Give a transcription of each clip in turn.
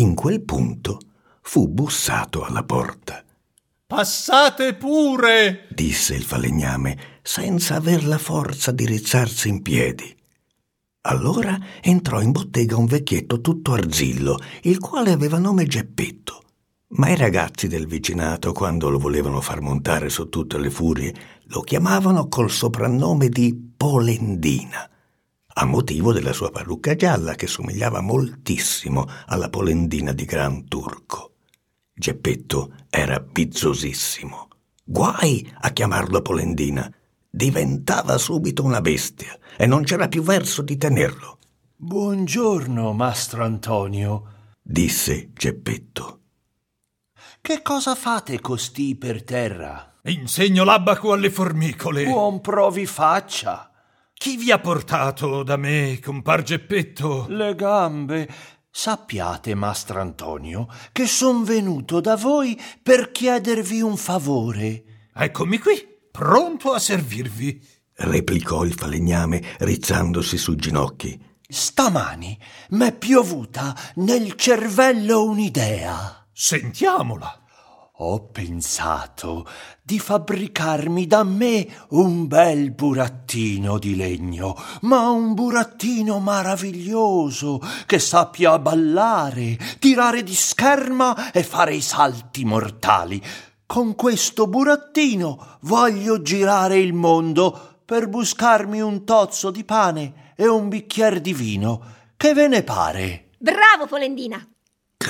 In quel punto fu bussato alla porta. Passate pure, disse il falegname, senza aver la forza di rizzarsi in piedi. Allora entrò in bottega un vecchietto tutto arzillo, il quale aveva nome Geppetto. Ma i ragazzi del vicinato, quando lo volevano far montare su tutte le furie, lo chiamavano col soprannome di Polendina, a motivo della sua parrucca gialla che somigliava moltissimo alla Polendina di Gran Turco. Geppetto era bizzosissimo. Guai a chiamarlo Polendina. Diventava subito una bestia e non c'era più verso di tenerlo. Buongiorno, mastro Antonio, disse Geppetto. Che cosa fate costì per terra? Insegno l'abaco alle formicole. Buon provi faccia. Chi vi ha portato da me, compar Geppetto? Le gambe. Sappiate, mastro Antonio, che son venuto da voi per chiedervi un favore. Eccomi qui, pronto a servirvi, replicò il falegname, rizzandosi sui ginocchi. Stamani m'è piovuta nel cervello un'idea. Sentiamola. Ho pensato di fabbricarmi da me un bel burattino di legno, ma un burattino maraviglioso che sappia ballare, tirare di scherma e fare i salti mortali. Con questo burattino voglio girare il mondo per buscarmi un tozzo di pane e un bicchier di vino. Che ve ne pare? Bravo, Polendina!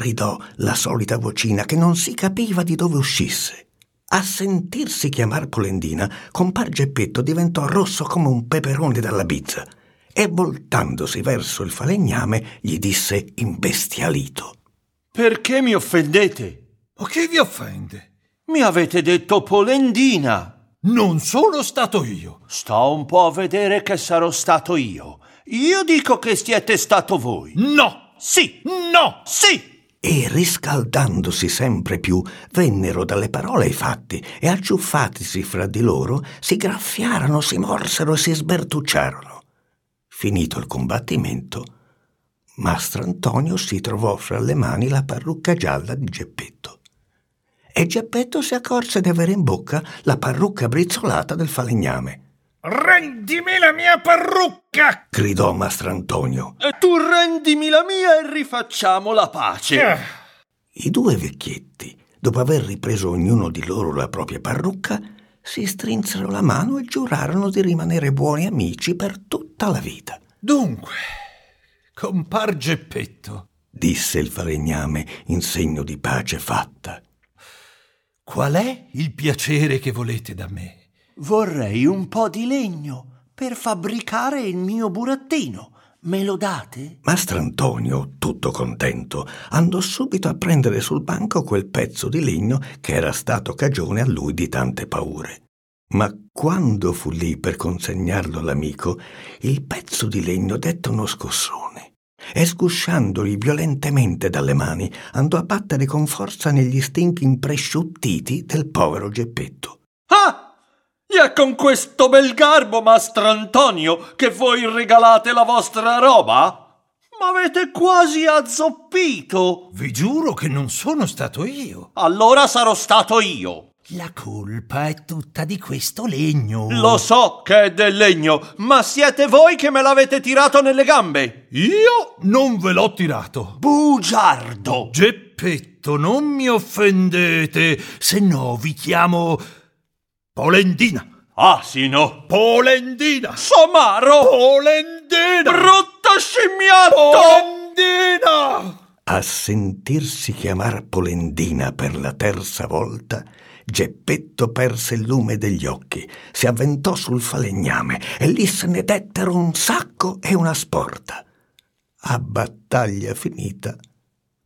Gridò la solita vocina che non si capiva di dove uscisse. A sentirsi chiamar Polendina, compar Geppetto diventò rosso come un peperone dalla bizza e voltandosi verso il falegname gli disse imbestialito: Perché mi offendete? Ma chi vi offende? Mi avete detto Polendina. Non sono stato io. Sto un po' a vedere che sarò stato io. Io dico che siete stato voi. No! Sì! No! Sì! E riscaldandosi sempre più vennero dalle parole ai fatti e acciuffatisi fra di loro si graffiarono, si morsero e si sbertucciarono. Finito il combattimento, Mastro Antonio si trovò fra le mani la parrucca gialla di Geppetto. E Geppetto si accorse di avere in bocca la parrucca brizzolata del falegname. Rendimi la mia parrucca! gridò Mastro Antonio. E tu rendimi la mia e rifacciamo la pace. Ah. I due vecchietti, dopo aver ripreso ognuno di loro la propria parrucca, si strinsero la mano e giurarono di rimanere buoni amici per tutta la vita. Dunque, compar Geppetto, disse il falegname in segno di pace fatta. Qual è il piacere che volete da me? Vorrei un po' di legno per fabbricare il mio burattino. Me lo date? Mastro Antonio, tutto contento, andò subito a prendere sul banco quel pezzo di legno che era stato cagione a lui di tante paure. Ma quando fu lì per consegnarlo all'amico, il pezzo di legno dette uno scossone e sgusciandogli violentemente dalle mani andò a battere con forza negli stinchi impresciuttiti del povero Geppetto. Ah! E è con questo bel garbo, mastro Antonio, che voi regalate la vostra roba? M'avete quasi azzoppito. Vi giuro che non sono stato io. Allora sarò stato io. La colpa è tutta di questo legno. Lo so che è del legno, ma siete voi che me l'avete tirato nelle gambe. Io non ve l'ho tirato. Bugiardo. Geppetto, non mi offendete, se no vi chiamo Polendina. Asino. Polendina. Somaro. Polendina. Brutto scimmiotto. Polendina. A sentirsi chiamar Polendina per la terza volta, Geppetto perse il lume degli occhi, si avventò sul falegname e lì se ne dettero un sacco e una sporta. A battaglia finita,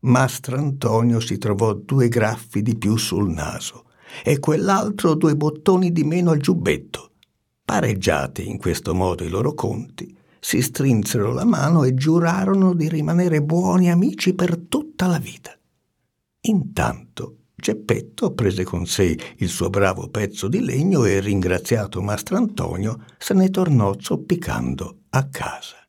Mastro Antonio si trovò due graffi di più sul naso e quell'altro due bottoni di meno al giubbetto. Pareggiati in questo modo i loro conti, si strinsero la mano e giurarono di rimanere buoni amici per tutta la vita. Intanto Geppetto prese con sé il suo bravo pezzo di legno e, ringraziato Mastro Antonio, se ne tornò zoppicando a casa.